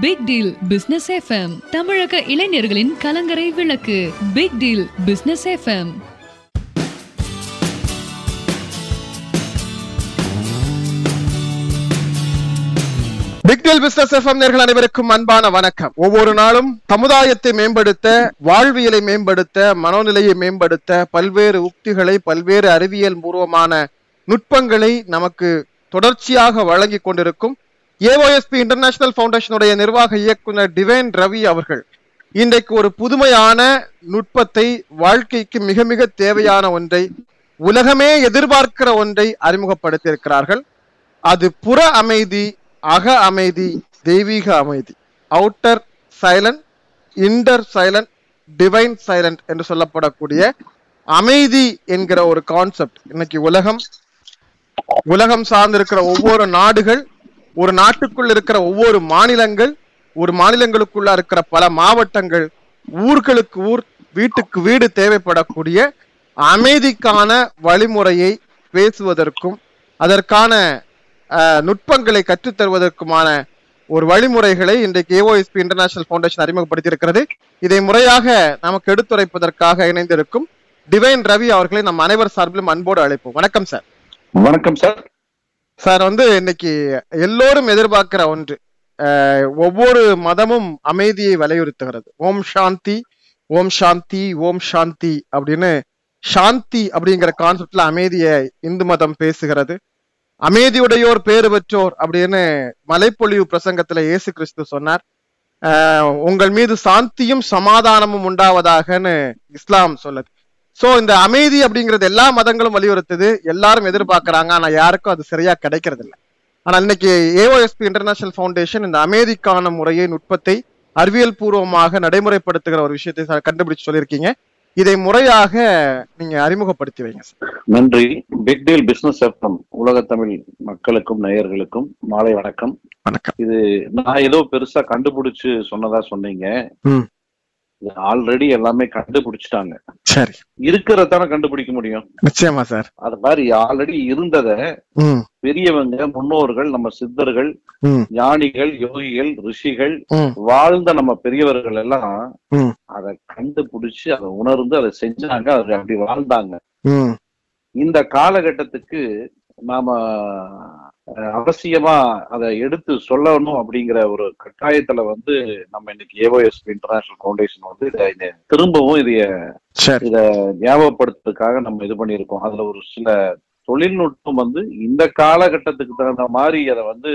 Big deal business FM தமிழக இளைஞர்களின் கலங்கரை விளக்கு. Big deal business FM big deal business FM நேர்கள் அனைவருக்கும் அன்பான வணக்கம். ஒவ்வொரு நாளும் சமுதாயத்தை மேம்படுத்த வாழ்வியலை மேம்படுத்த மனோநிலையை மேம்படுத்த பல்வேறு உக்திகளை பல்வேறு அறிவியல் பூர்வமான நுட்பங்களை நமக்கு தொடர்ச்சியாக வழங்கி கொண்டிருக்கும் ஏஓஎஸ்பி இன்டர்நேஷனல் ஃபவுண்டேஷனுடைய நிர்வாக இயக்குனர் டிவைன் ரவி அவர்கள் இன்றைக்கு ஒரு புதுமையான நுட்பத்தை வாழ்க்கைக்கு மிக மிக தேவையான ஒன்றை உலகமே எதிர்பார்க்கிற ஒன்றை அறிமுகப்படுத்தியிருக்கிறார்கள். அது புற அமைதி அக அமைதி தெய்வீக அமைதி. Outer silent inter silent divine silent என்று சொல்லப்படக்கூடிய அமைதி என்கிற ஒரு கான்செப்ட் இன்னைக்கு உலகம் உலகம் சார்ந்திருக்கிற ஒவ்வொரு நாடுகள் ஒரு நாட்டுக்குள் இருக்கிற ஒவ்வொரு மாநிலங்கள் ஒரு மாநிலங்களுக்குள்ள இருக்கிற பல மாவட்டங்கள் ஊர்களுக்கு ஊர் வீட்டுக்கு வீடு தேவைப்படக்கூடிய அமைதிக்கான வழிமுறையை பேசுவதற்கும் அதற்கான நுட்பங்களை கற்றுத்தருவதற்குமான ஒரு வழிமுறைகளை இன்றைக்கு ஏஓஎஸ்பி இன்டர்நேஷனல் ஃபவுண்டேஷன் அறிமுகப்படுத்தியிருக்கிறது. இதை முறையாக நமக்கு எடுத்துரைப்பதற்காக இணைந்திருக்கும் டிவைன் ரவி அவர்களை நம் அனைவர் சார்பிலும் அன்போடு அழைப்போம். வணக்கம் சார். வணக்கம் சார். சார் வந்து இன்னைக்கு எல்லோரும் எதிர்பார்க்கிற ஒன்று. அஹ், ஒவ்வொரு மதமும் அமைதியை வலியுறுத்துகிறது. ஓம் சாந்தி ஓம் சாந்தி ஓம் சாந்தி அப்படின்னு சாந்தி அப்படிங்கிற கான்செப்ட்ல அமைதியை இந்து மதம் பேசுகிறது. அமைதியுடையோர் பேறு பெற்றோர் அப்படின்னு மலைப்பொழிவு பிரசங்கத்துல இயேசு கிறிஸ்து சொன்னார். உங்கள் மீது சாந்தியும் சமாதானமும் உண்டாவதாகன்னு இஸ்லாம் சொல்லுது. சோ இந்த அமைதி அப்படிங்கிறது எல்லா மதங்களும் வலியுறுத்துது. எல்லாரும் எதிர்பார்க்கறாங்க. ஆனா யாருக்கும் அது சரியா கிடைக்கிறது இல்ல ஆனா இன்னைக்கு ஏஓஎஸ்பி இன்டர்நேஷனல் ஃபவுண்டேஷன் இந்த அமைதிக்கான முறையை நுட்பத்தை அறிவியல் பூர்வமாக நடைமுறைப்படுத்துகிற ஒரு விஷயத்தை கண்டுபிடிச்சு சொல்லியிருக்கீங்க. இதை முறையாக நீங்க அறிமுகப்படுத்தி வைங்க சார் நன்றி. பிக் டீல் பிசினஸ் எஃப்எம் உலக தமிழ் மக்களுக்கும் நேயர்களுக்கும் மாலை வணக்கம். வணக்கம். இது நான் ஏதோ பெருசா கண்டுபிடிச்சு சொன்னதா சொன்னீங்க. ஆல்ரெடி எல்லாமே கண்டுபிடிச்சிட்டாங்க. சரி. இருக்கிறதானே கண்டுபிடிக்க முடியும்? நிச்சயமா சார். அது மாதிரி ஆல்ரெடி இருந்தத பெரியவங்க முன்னோர்கள் நம்ம சித்தர்கள் ஞானிகள் யோகிகள் ரிஷிகள் வாழ்ந்த நம்ம பெரியவர்கள் எல்லாம். அதை கண்டுபிடிச்சு அதை உணர்ந்து அதை செஞ்சாங்க அது அப்படி வாழ்ந்தாங்க. இந்த காலகட்டத்துக்கு நாம அவசியமா அதை எடுத்து சொல்லணும் அப்படிங்கிற ஒரு கட்டாயத்துல வந்து நம்ம இன்னைக்கு ஏஓஎஸ் இன்டர்நேஷனல் ஃபவுண்டேஷன் வந்து இதை திரும்பவும் இதைய இத ஞாபகப்படுத்துறதுக்காக நம்ம இது பண்ணியிருக்கோம். அதுல ஒரு சில தொழில்நுட்பம் வந்து இந்த காலகட்டத்துக்கு தகுந்த மாதிரி அதை வந்து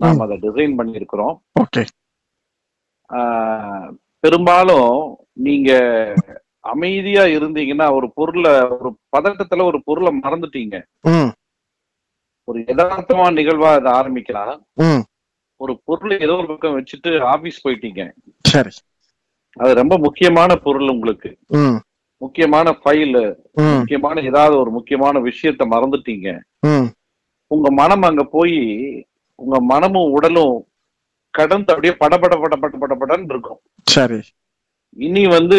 நாம் அதை டிசைன் பண்ணியிருக்கிறோம். பெரும்பாலும் நீங்க அமைதியா இருந்தீங்கன்னா ஒரு பொருளை ஒரு பதட்டத்துல ஒரு பொருளை மறந்துட்டீங்க. ஒரு யதார்த்தமான நிகழ்வா அதை ஆரம்பிக்கலாம். ஒரு பொருளை ஏதோ ஒரு பக்கம் வச்சுட்டு ஆபீஸ் போயிட்டீங்க. சரி. அது ரொம்ப முக்கியமான பொருள் உங்களுக்கு. முக்கியமான ஃபைல் முக்கியமான ஏதாவது ஒரு முக்கியமான விஷயத்த மறந்துட்டீங்க. உங்க மனம் அங்க போய் உங்க மனமும் உடலும் கடந்து அப்படியே படபட படபட படபடன்னு இருக்கும். சரி. இனி வந்து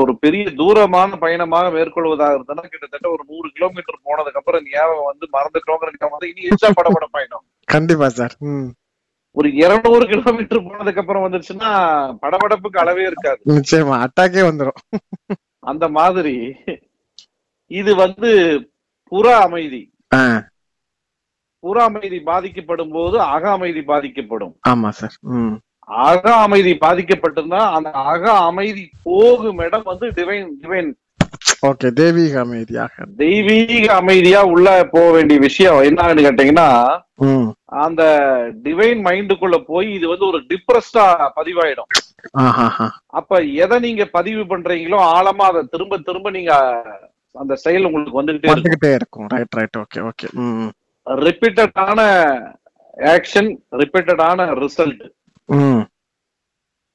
ஒரு பெரிய தூரமான பயணமாக மேற்கொள்வதாக இருந்தனா கிட்டத்தட்ட ஒரு நூறு கிலோமீட்டர் போனதுக்கு அப்புறம் ஞாபகம் வந்து மறந்துட்டோங்கிற ஞாபகம் இனி எச்சா படபட பயணம்? கண்டிப்பா சார். ஒரு இருநூறு கிலோமீட்டர் போனதுக்கு அப்புறம் வந்துருச்சுன்னா படபடப்புக்கு அளவே இருக்காது. நிச்சயமா அட்டாக்கே வந்துரும். அந்த மாதிரி இது வந்து புற அமைதி. புற அமைதி பாதிக்கப்படும் போது அக அமைதி பாதிக்கப்படும். ஆமா சார். அக அமைதி பாதிக்கப்பட்டிருந்தா அந்த அக அமைதி போகும் இடம் வந்து டிவைன் டிவைன் ஓகே தெய்வீக அமைதியாக. தெய்வீக அமைதியா உள்ள போக வேண்டிய விஷயம் என்னன்னு கேட்டீங்கன்னா அந்த டிவைன் மைண்டுக்குள்ள போய் இது வந்து ஒரு டிப்ரெஸ்டா பதிவாயிடும். அப்ப எதை நீங்க பதிவு பண்றீங்களோ ஆழமா அதை திரும்ப திரும்ப நீங்க அந்த செயல் உங்களுக்கு வந்துகிட்டே இருக்கும். ரைட் ரைட் ஓகே ஓகே ரிப்பீட்டடான action ரிப்பீட்டடான result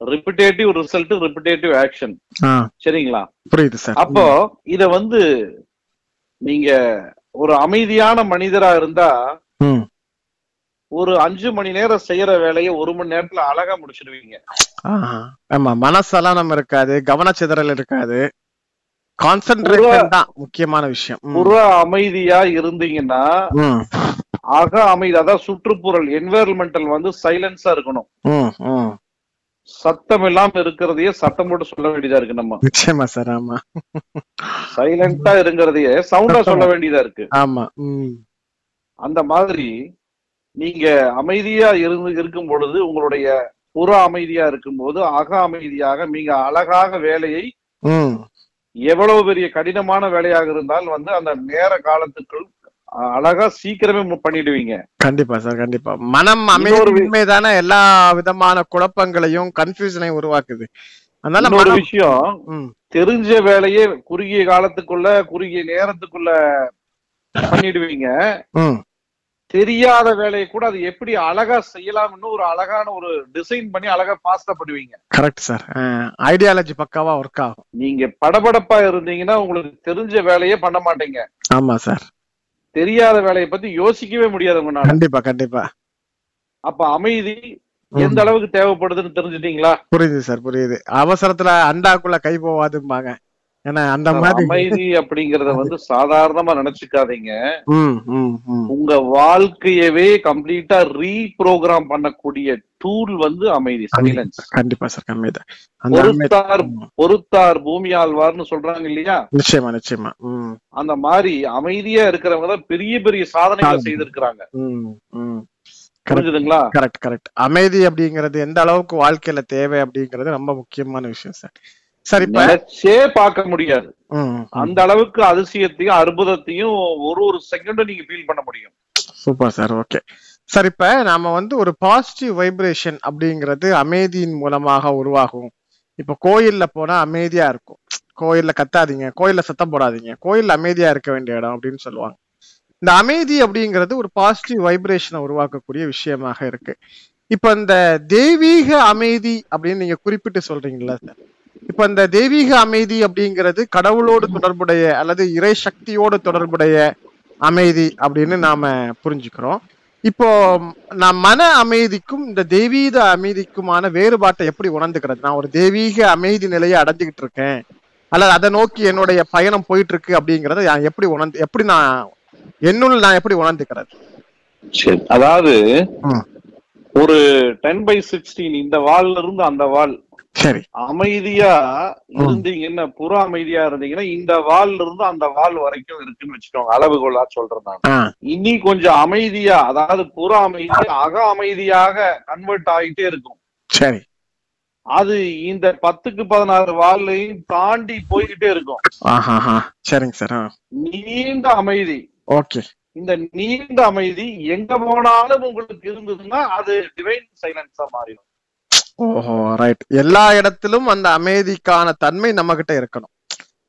repetitive result repetitive action சரிங்களா? புரியுது சார். அப்போ இத வந்து நீங்க ஒரு அமைதியான மனிதரா இருந்தா ஒரு அஞ்சு மணி நேரம் செய்யற வேலையை ஒரு மணி நேரத்துல அழகா முடிச்சிடுவீங்க. ஆமா மனசெல்லாம் நம்ம இருக்காது கவனச்சிதறல் இருக்காது. கான்சென்ட்ரேஷன் தான் முக்கியமான விஷயம். புற அமைதியா இருந்தீங்கன்னா அக அமைதி அதாவது சுற்றுப்புறல் என்வாயர்மெண்டல் வந்து சைலன்ஸா இருக்கணும். சத்தம் இல்லாம இருக்கிறதையே சத்தம் போட்டு சொல்ல வேண்டியதா இருக்கு நம்ம. நிச்சயமா சார் ஆமா. சைலண்டா இருக்கிறதையே சவுண்டா சொல்ல வேண்டியதா இருக்கு. ஆமா அந்த மாதிரி நீங்க அமைதியா இருந்து இருக்கும் பொழுது உங்களுடைய புற அமைதியா இருக்கும்போது அக அமைதியாக மிக அழகாக வேலையை எவ்வளவு பெரிய கடினமான வேலையாக இருந்தாலும் வந்து அந்த நேர காலத்துக்குள் அழகா சீக்கிரமே பண்ணிடுவீங்க. கண்டிப்பா சார் கண்டிப்பா. மனம் அமைதியின்மை தானே எல்லா விதமான குழப்பங்களையும் கன்ஃபியூஷனையும் உருவாக்குது. அதனால மனம் விஷயம் தெரிஞ்ச வேலையே குறுகிய காலத்துக்குள்ள குறுகிய நேரத்துக்குள்ள பண்ணிடுவீங்க. தெரியாத வேலையை கூட அது எப்படி அழகா செய்யலாம்னு ஒரு அழகான ஒரு டிசைன் பண்ணி அழகா ஃபாஸ்டா பண்ணுவீங்க. கரெக்ட் சார் ஐடியாலஜி பக்காவா ஒர்க் ஆகும். நீங்க படபடப்பா இருந்தீங்கன்னா உங்களுக்கு தெரிஞ்ச வேலையே பண்ண மாட்டீங்க. ஆமா சார் தெரியாத வேலையை பத்தி யோசிக்கவே முடியாது உங்களால. கண்டிப்பா கண்டிப்பா. அப்ப அமைதி. எந்த அளவுக்கு தேவைப்படுதுன்னு தெரிஞ்சுட்டீங்களா? புரியுது சார் புரியுது. அவசரத்துல அண்டாக்குள்ள கை போவாதும்பாங்க. ஏன்னா அந்த மாதிரி அமைதி அப்படிங்கறத வந்து சாதாரணமா நினைச்சுக்காதீங்க. உங்க வாழ்க்கையவே கம்ப்ளீட்டா ரீப்ரோகிராம் பண்ணக்கூடிய டூல் வந்து அமைதி சைலன்ஸ் கண்டிப்பா சார் அந்த அமைதி- பொறுத்தார் பூமி ஆழ்வார்னு சொல்றாங்க இல்லையா? நிச்சயமா நிச்சயமா. அந்த மாதிரி அமைதியா இருக்கிறவங்க தான் பெரிய பெரிய சாதனைகளை சாதனை. செய்திருக்கிறாங்க. புரிஞ்சுதுங்களா? கரெக்ட் கரெக்ட் அமைதி அப்படிங்கிறது எந்த அளவுக்கு வாழ்க்கையில தேவை அப்படிங்கிறது ரொம்ப முக்கியமான விஷயம் சார். சார் நினைச்சே பார்க்க முடியாது. அந்த அளவுக்கு அதிசயத்தையும் அற்புதத்தையும் ஒரு ஒரு செகண்டும் நீங்க ஃபீல் பண்ண முடியும். Super sir okay. சார் இப்ப நாம வந்து ஒரு பாசிட்டிவ் வைப்ரேஷன் அப்படிங்கிறது அமைதியின் மூலமாக உருவாகும். இப்ப கோயில்ல போனா அமைதியா இருக்கும். கோயில்ல கத்தாதீங்க கோயில்ல சத்தம் போடாதீங்க கோயில்ல அமைதியா இருக்க வேண்டிய இடம் அப்படின்னு சொல்லுவாங்க. இந்த அமைதி அப்படிங்கிறது ஒரு பாசிட்டிவ் வைப்ரேஷனை உருவாக்கக்கூடிய விஷயமாக இருக்கு. இப்ப இந்த தெய்வீக அமைதி அப்படின்னு நீங்க குறிப்பிட்டு சொல்றீங்களா சார். இப்ப இந்த தெய்வீக அமைதி அப்படிங்கிறது கடவுளோடு தொடர்புடைய அல்லது இறை சக்தியோடு தொடர்புடைய அமைதி அப்படின்னு நாம புரிஞ்சுக்கிறோம். இப்போ நான் மன அமைதிக்கும் இந்த தெய்வீக அமைதிக்குமான வேறுபாட்டை எப்படி உணர்ந்துக்கிறது? நான் ஒரு தெய்வீக அமைதி நிலையை அடைஞ்சுக்கிட்டு இருக்கேன். அல்லது அதை நோக்கி என்னுடைய பயணம் போயிட்டு இருக்கு அப்படிங்கறத நான் எப்படி உணர்ந்து எப்படி நான் என்னுள் நான் எப்படி உணர்ந்துக்கிறது? சரி அதாவது. ஒரு டென் பை சிக்ஸ்டீன் இந்த வால்ல இருந்து அந்த வால் சரி. அமைதியா இருந்தீங்கன்னா புற அமைதியா இருந்தீங்கன்னா இந்த வால்ல இருந்து அந்த வால் வரைக்கும் இருக்குன்னு வச்சுக்கோங்க. அளவுகோலா சொல்றேன் நான். இனி கொஞ்சம் அமைதியா அதாவது புற அமைதி அக அமைதியாக கன்வெர்ட் ஆகிட்டே இருக்கும். சரி. அது இந்த பத்துக்கு பதினாறு வால்லையும் தாண்டி போய்கிட்டே இருக்கும். சரிங்க சார் நீண்ட அமைதி. ஓகே. இந்த நீண்ட அமைதி எங்க போனாலும் உங்களுக்கு இருந்ததுன்னா அது டிவைன் சைலன்ஸா மாறிடும். ஓஹோ ரைட் எல்லா இடத்திலும் அந்த அமைதிக்கான தன்மை நம்ம கிட்ட இருக்கணும்.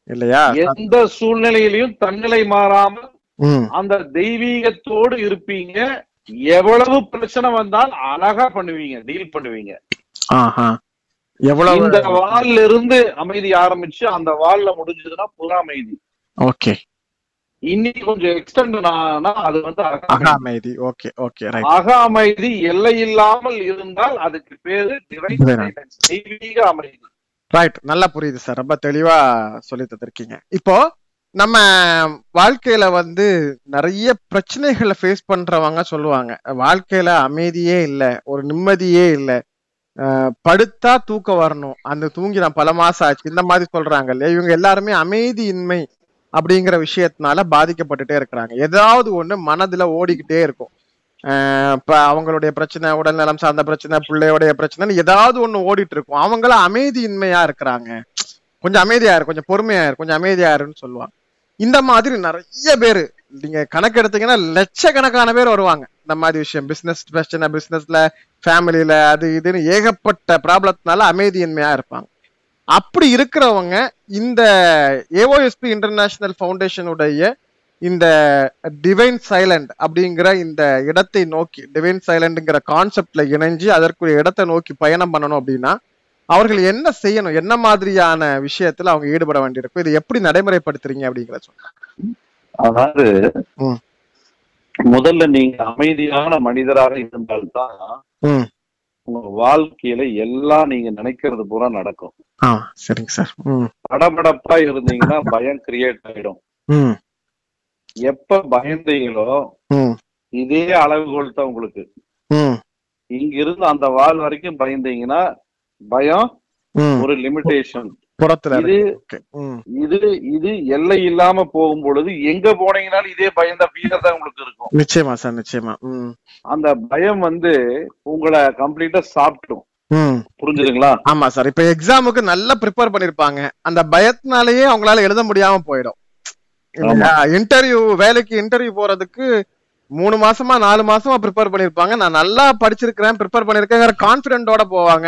இல்லையா? எந்த சூழ்நிலையிலையும் தன்னிலை மாறாம ம். அந்த தெய்வீகத்தோடு இருப்பீங்க. எவ்வளவு பிரச்சனை வந்தால் அழகா பண்ணுவீங்க டீல் பண்ணுவீங்க. ஆஹா. எவ்வளவு இந்த வால்ல இருந்து அமைதி ஆரம்பிச்சு அந்த வால்ல முடிஞ்சதுன்னா புற அமைதி. ஓகே. இன்னைக்கு கொஞ்சம் எக்ஸ்டெண்ட் அது வந்து அக அக அமைதி. அமைதி ஓகே ஓகே ரைட் அக அமைதி எல்லை இல்லாமல் இருந்தால் அதுக்கு பேரு தெய்வீக அமைதி. ரைட் நல்லா புரியுது சார் ரொம்ப தெளிவா சொல்லி தந்திருக்கீங்க. இப்போ நம்ம வாழ்க்கையில வந்து நிறைய பிரச்சனைகளை ஃபேஸ் பண்றவங்க சொல்லுவாங்க. வாழ்க்கையில அமைதியே இல்லை ஒரு நிம்மதியே இல்லை. படுத்தா தூக்கம் வரணும். அந்த தூங்கி நான் பல மாசம் ஆச்சு. இந்த மாதிரி சொல்றாங்க இல்லையா? இவங்க எல்லாருமே அமைதியின்மை அப்படிங்கிற விஷயத்தினால பாதிக்கப்பட்டுட்டே இருக்கிறாங்க. ஏதாவது ஒண்ணு மனதுல ஓடிக்கிட்டே இருக்கும். அஹ் இப்ப அவங்களுடைய பிரச்சனை உடல்நலம் சார்ந்த பிரச்சனை பிள்ளையோடைய பிரச்சனை ஏதாவது ஒண்ணு ஓடிட்டு இருக்கும். அவங்கள அமைதியின்மையா இருக்கிறாங்க. கொஞ்சம் அமைதியா இரு கொஞ்சம் பொறுமையா இரு கொஞ்சம் அமைதியா இருன்னு சொல்லுவாங்க. இந்த மாதிரி நிறைய பேர் நீங்க கணக்கு எடுத்தீங்கன்னா லட்சக்கணக்கான பேர் வருவாங்க. இந்த மாதிரி விஷயம் பிசினஸ் பிரச்சனை பிசினஸ்ல ஃபேமிலியில அது இதுன்னு ஏகப்பட்ட ப்ராப்ளத்தினால அமைதியின்மையா இருப்பாங்க. அப்படி இருக்கிறவங்க இந்த ஏஓஎஸ்பி இன்டர்நேஷனல் ஃபவுண்டேஷனுடைய இந்த டிவைன் சைலண்ட் அப்படிங்கிற இந்த இடத்தை நோக்கி டிவைன் சைலண்ட்ங்கிற கான்செப்ட்ல இணைஞ்சு அதற்குரிய இடத்தை நோக்கி பயணம் பண்ணணும் அப்படின்னா அவர்கள் என்ன செய்யணும் என்ன மாதிரியான விஷயத்துல அவங்க ஈடுபட வேண்டியிருக்கும் இதை எப்படி நடைமுறைப்படுத்துறீங்க அப்படிங்கிற சொல்லுங்க அதாவது. முதல்ல நீங்க அமைதியான மனிதராக இருந்தால்தான் உங்க வாழ்க்கையில எல்லாம் நீங்க நினைக்கிறது பூரா நடக்கும். சரிங்க சார். படபடப்பா இருந்தீங்கன்னா பயம் கிரியேட் ஆயிடும். எப்ப பயந்தீங்களோ இதே அளவுகோல் தான் உங்களுக்கு. இங்க இருந்து அந்த வால் வரைக்கும் பயந்தீங்கன்னா பயம் ஒரு லிமிடேஷன் புறத்துல இது இது எல்லை இல்லாம போகும் பொழுது எங்க போனீங்கனாலும் இதே பயம் தான் ஃபீலர் தான் உங்களுக்கு இருக்கும். நிச்சயமா சார் நிச்சயமா. அந்த பயம் வந்து உங்களை கம்ப்ளீட்டா சாப்பிட்டும் புரிஞ்சுதுங்களா? ஆமா சார். இப்ப எக்ஸாமுக்கு நல்லா ப்ரிப்பேர் பண்ணிருப்பாங்க. அந்த பயத்தினாலேயே அவங்களால எழுத முடியாம போயிடும். இன்டர்வியூ வேலைக்கு இன்டர்வியூ போறதுக்கு மூணு மாசமா நாலு மாசமா ப்ரிப்பேர் பண்ணிருப்பாங்க. நான் நல்லா படிச்சிருக்கிறேன் ப்ரிப்பேர் பண்ணிருக்கேங்கிற கான்பிடென்ட்டோட போவாங்க.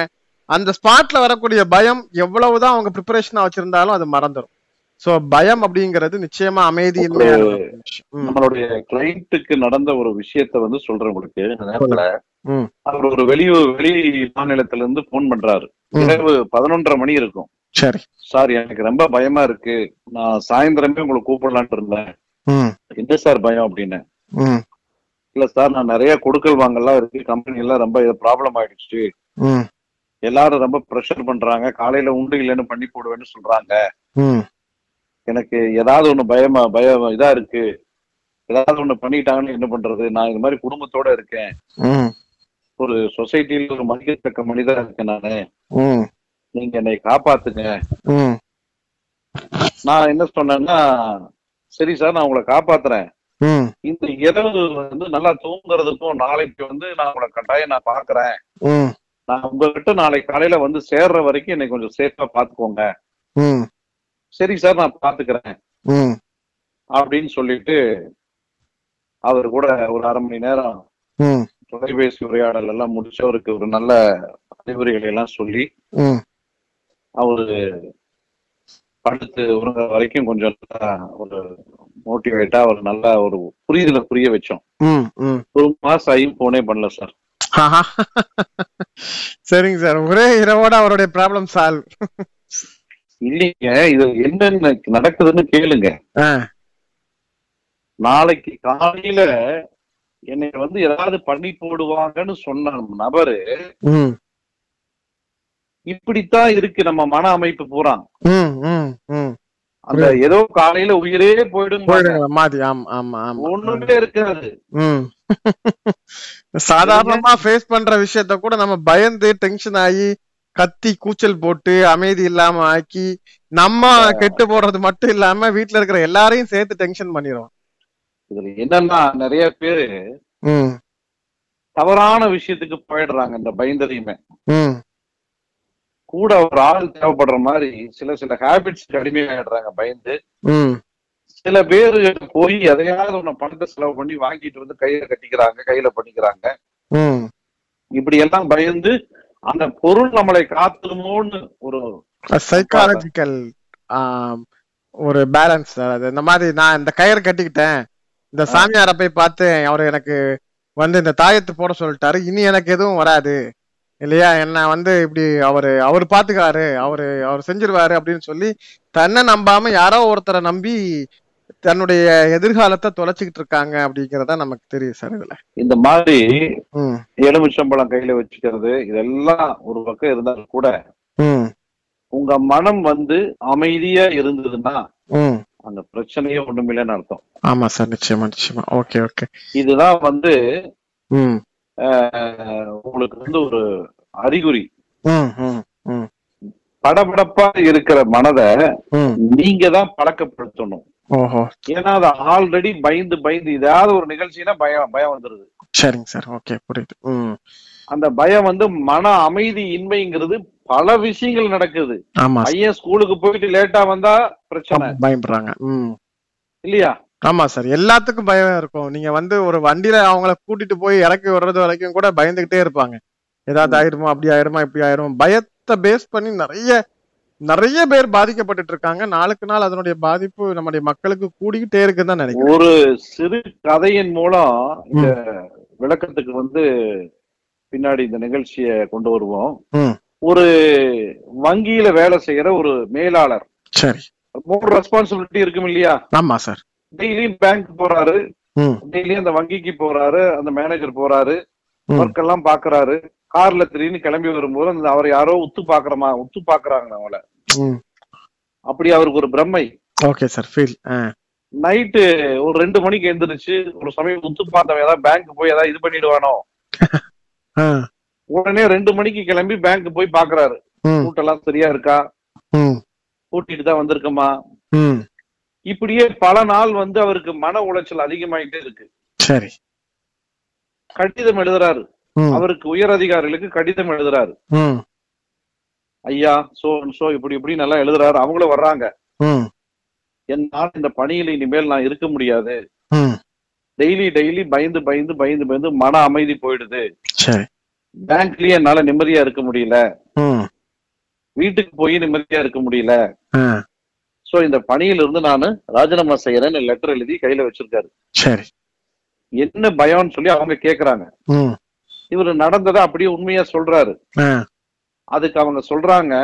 அந்த ஸ்பாட்ல வரக்கூடிய பயம் எவ்வளவுதான் அவங்க ப்ரிப்பரேஷனா வச்சிருந்தாலும் அது மறந்துடும் சோ பயம் அப்படிங்கிறது நிச்சயமா. ம், நம்மளுடைய கிளைண்ட்டுக்கு நடந்த ஒரு விஷயத்த வந்து சொல்றேன் உங்களுக்கு. நேரத்துல. அவர் ஒரு வெளியூர் வெளி மாநிலத்துல இருந்து போன் பண்றாரு. இரவு பதினொன்றரை மணி இருக்கும். சரி. சார் எனக்கு ரொம்ப பயமா இருக்கு. நான் சாயந்தரமே உங்களை கூப்பிடலான்ட்டு இருந்தேன். என்ன சார் பயம்? அப்படின்னு. இல்ல சார் நான் நிறைய கொடுக்கல் வாங்கலாம் இருக்கு. கம்பெனி எல்லாம் ரொம்ப ப்ராப்ளம் ஆயிடுச்சு. எல்லாரும் ரொம்ப ப்ரெஷர் பண்றாங்க. காலையில உண்டு இல்லைன்னு பண்ணி போடுவேன்னு சொல்றாங்க. எனக்கு ஏதாவது ஒண்ணு பயமா பயம் இதா இருக்கு. ஏதாவது ஒண்ணு பண்ணிட்டாங்கன்னு என்ன பண்றது? நான் இந்த மாதிரி குடும்பத்தோட இருக்கேன். ஒரு சொசைட்டில ஒரு மதிக்கத்தக்க மனிதா இருக்கேன் நானு. நீங்க என்னை காப்பாத்துங்க. நான் என்ன சொன்னேன்னா சரி சார் நான் உங்களை காப்பாத்துறேன். இந்த இரவு வந்து நல்லா தூங்குறதுக்கும் நாளைக்கு வந்து நான் உங்களை கட்டாயம் நான் பாக்குறேன். நான் உங்ககிட்ட நாளைக்கு காலையில வந்து சேர்ற வரைக்கும் என்னை கொஞ்சம் சேஃபா பாத்துக்கோங்க சரி சார் நான் பாத்துக்கிறேன் அப்படின்னு சொல்லிட்டு அவர் கூட ஒரு அரை மணி நேரம் தொலைபேசி உரையாடல் எல்லாம் முடிச்சு அவருக்கு ஒரு நல்ல அறிவுரைகளை எல்லாம் சொல்லி அவரு படுத்து உறங்குற வரைக்கும் கொஞ்சம் ஒரு மோட்டிவேட்டா ஒரு நல்ல ஒரு புரிதல புரிய வச்சோம். ஒரு மாசம் ஆகியும் போனே பண்ணல சார். சரிங்க சார். ஒரே இரவோட அவருடைய ப்ராப்ளம் சால்வ் இல்லைங்க இது என்னென்ன நடக்குதுன்னு கேளுங்க. நாளைக்கு காலையில என்னை வந்து ஏதாவது பண்ணி போடுவாங்கன்னு சொன்ன நபரு ம். இப்படித்தான் இருக்கு நம்ம மன அமைப்பு பூரா. ம் ம் ம். அந்த ஏதோ காலையில உயிரே போயிடும் போயிடுங்க. மாதிரி ஆமா ஆமா ஆமா. ஒண்ணுமே இருக்காது. ம். சாதாரணமா ஃபேஸ் பண்ற விஷயத்த கூட நம்ம பயந்து டென்ஷன் ஆகி கத்தி கூச்சல் போட்டு அமைதி இல்லாம ஆக்கி நம்ம கெட்டு போறது மட்டும் இல்லாம வீட்ல இருக்கிற எல்லாரையும் சேர்த்து டென்ஷன் பண்ணிடுவோம் இதுல என்னன்னா நிறைய பேரு தவறான விஷயத்துக்கு போயிடுறாங்க இந்த பயந்ததையுமே. கூட ஒரு ஆள் தேவைப்படுற மாதிரி சில சில ஹேபிட்ஸ்க்கு அடிமையாயிடுறாங்க பயந்து. சில பேரு போய் எதையாவது ஒண்ணு பணத்தை செலவு பண்ணி வாங்கிட்டு வந்து கையில கட்டிக்கிறாங்க கையில பண்ணிக்கிறாங்க. இப்படி எல்லாம் பயந்து அந்த பொருள் நம்மளை காத்துருமோன்னு ஒரு சைக்காலஜிக்கல் ஒரு பேலன்ஸ் அது இந்த மாதிரி நான் இந்த கயிறு கட்டிக்கிட்டேன். இந்த சாமியாரை போய் பார்த்தேன். அவர் எனக்கு வந்து இந்த தாயத்து போட சொல்லிட்டாரு. இனி எனக்கு எதுவும் வராது. இல்லையா? என்ன வந்து இப்படி அவரு அவர் பாத்துக்காரு. அவரு அவர் செஞ்சிருவாரு அப்படின்னு சொல்லி தன்னை நம்பாம யாரோ ஒருத்தரை நம்பி தன்னுடைய எதிர்காலத்தை தொலைச்சிக்கிட்டு இருக்காங்க அப்படிங்கறத நமக்கு தெரியும் சார் இதுல. இந்த மாதிரி எலுமிச்சம்பழம் கையில வச்சுக்கிறது இதெல்லாம் ஒரு பக்கம் இருந்தாலும் கூட உங்க மனம் வந்து அமைதியா இருந்ததுன்னா அந்த பிரச்சனையே ஒண்ணுமில்லைன்னு அர்த்தம். ஆமா சார் நிச்சயமா நிச்சயமா. Okay okay. இதுதான் வந்து உங்களுக்கு வந்து ஒரு அறிகுறி. படபடப்பா இருக்கிற மனதை நீங்க தான் பழக்கப்படுத்தணும். ஏன்னா அது ஆல்ரெடி பயந்து பயந்து ஏதாவது ஒரு நிகழ்ச்சினா பயம் பயம் வந்துருது. சரிங்க சார். ஓகே புரியுது. அந்த பயம் வந்து மன அமைதி இன்மைங்கிறது பல விஷயங்கள் நடக்குது. ஆமா பையன் ஸ்கூலுக்கு போயிட்டு லேட்டா வந்தா பிரச்சனை. பயப்படுறாங்க இல்லையா? ஆமா சார். எல்லாத்துக்கும் பயம் இருக்கும். நீங்க வந்து ஒரு வண்டியில அவங்கள கூட்டிட்டு போய் இறக்கி விடுறது வரைக்கும் கூட பயந்துகிட்டே இருப்பாங்க. ஏதாவது ஆயிடுமா அப்படி ஆயிடுமா இப்படி ஆயிடும் பயத்தை பேஸ் பண்ணி நிறைய நிறைய பேர் பாதிக்கப்பட்டுட்டு இருக்காங்க நாளுக்கு நாள் அதனுடைய பாதிப்பு நம்முடைய மக்களுக்கு கூடிக்கிட்டே இருக்குன்னு தான் நினைக்கிறேன். ஒரு சிறு கதையின் மூலம் இந்த விளக்கத்துக்கு வந்து பின்னாடி இந்த நிகழ்ச்சியை கொண்டு வருவோம். ஒரு வங்கியில வேலை செய்யற ஒரு மேலாளர். சரி. மூணு ரெஸ்பான்சிபிலிட்டி இருக்கும் இல்லையா? ஆமா சார். டெய்லியும் பேங்க் போறாரு. டெய்லியும் அந்த வங்கிக்கு போறாரு. அந்த மேனேஜர் போறாரு. ஒர்க் எல்லாம் பாக்குறாரு. கார்ல திடீர்னு கிளம்பி வரும்போது அந்த அவர் யாரோ உத்து பாக்குறமா உத்து பாக்குறாங்க அவங்கள. அப்படி அவருக்கு ஒரு பிரம்மை. Okay sir feel. நைட்டு ஒரு ரெண்டு மணிக்கு எந்திரிச்சு ஒரு சமயம் முத்து பார்த்தவன் ஏதாவது பேங்க் போய் ஏதாவது இது பண்ணிடுவானோ? உடனே ரெண்டு மணிக்கு கிளம்பி பேங்க் போய் பாக்குறாரு கூட்டெல்லாம் சரியா இருக்கா? கூட்டிட்டு தான் வந்திருக்கமா. இப்படியே பல நாள் வந்து அவருக்கு மன உளைச்சல் அதிகமாயிட்டே இருக்கு. சரி. கடிதம் எழுதுறாரு. அவருக்கு உயர் அதிகாரிகளுக்கு கடிதம் எழுதுறாரு. ஐயா சோ சோ இப்படி இப்படி நல்லா எழுதுறாரு. அவங்களும் வர்றாங்க. என்னால் இந்த பணியில இனிமேல் நான் இருக்க முடியாது. டெய்லி டெய்லி பயந்து பயந்து பயந்து பயந்து மன அமைதி போயிடுது. பேங்க்லயே என்னால நிம்மதியா இருக்க முடியல. வீட்டுக்கு போய் நிம்மதியா இருக்க முடியல. சோ இந்த பணியில இருந்து நான் ராஜினாமா செய்யறேன்னு லெட்டர் எழுதி கையில வச்சிருக்காரு. சரி. என்ன பயம்னு சொல்லி அவங்க கேக்குறாங்க. இவரு நடந்ததை அப்படியே உண்மையா சொல்றாரு. அதுக்கு அவங்க சொல்றாங்க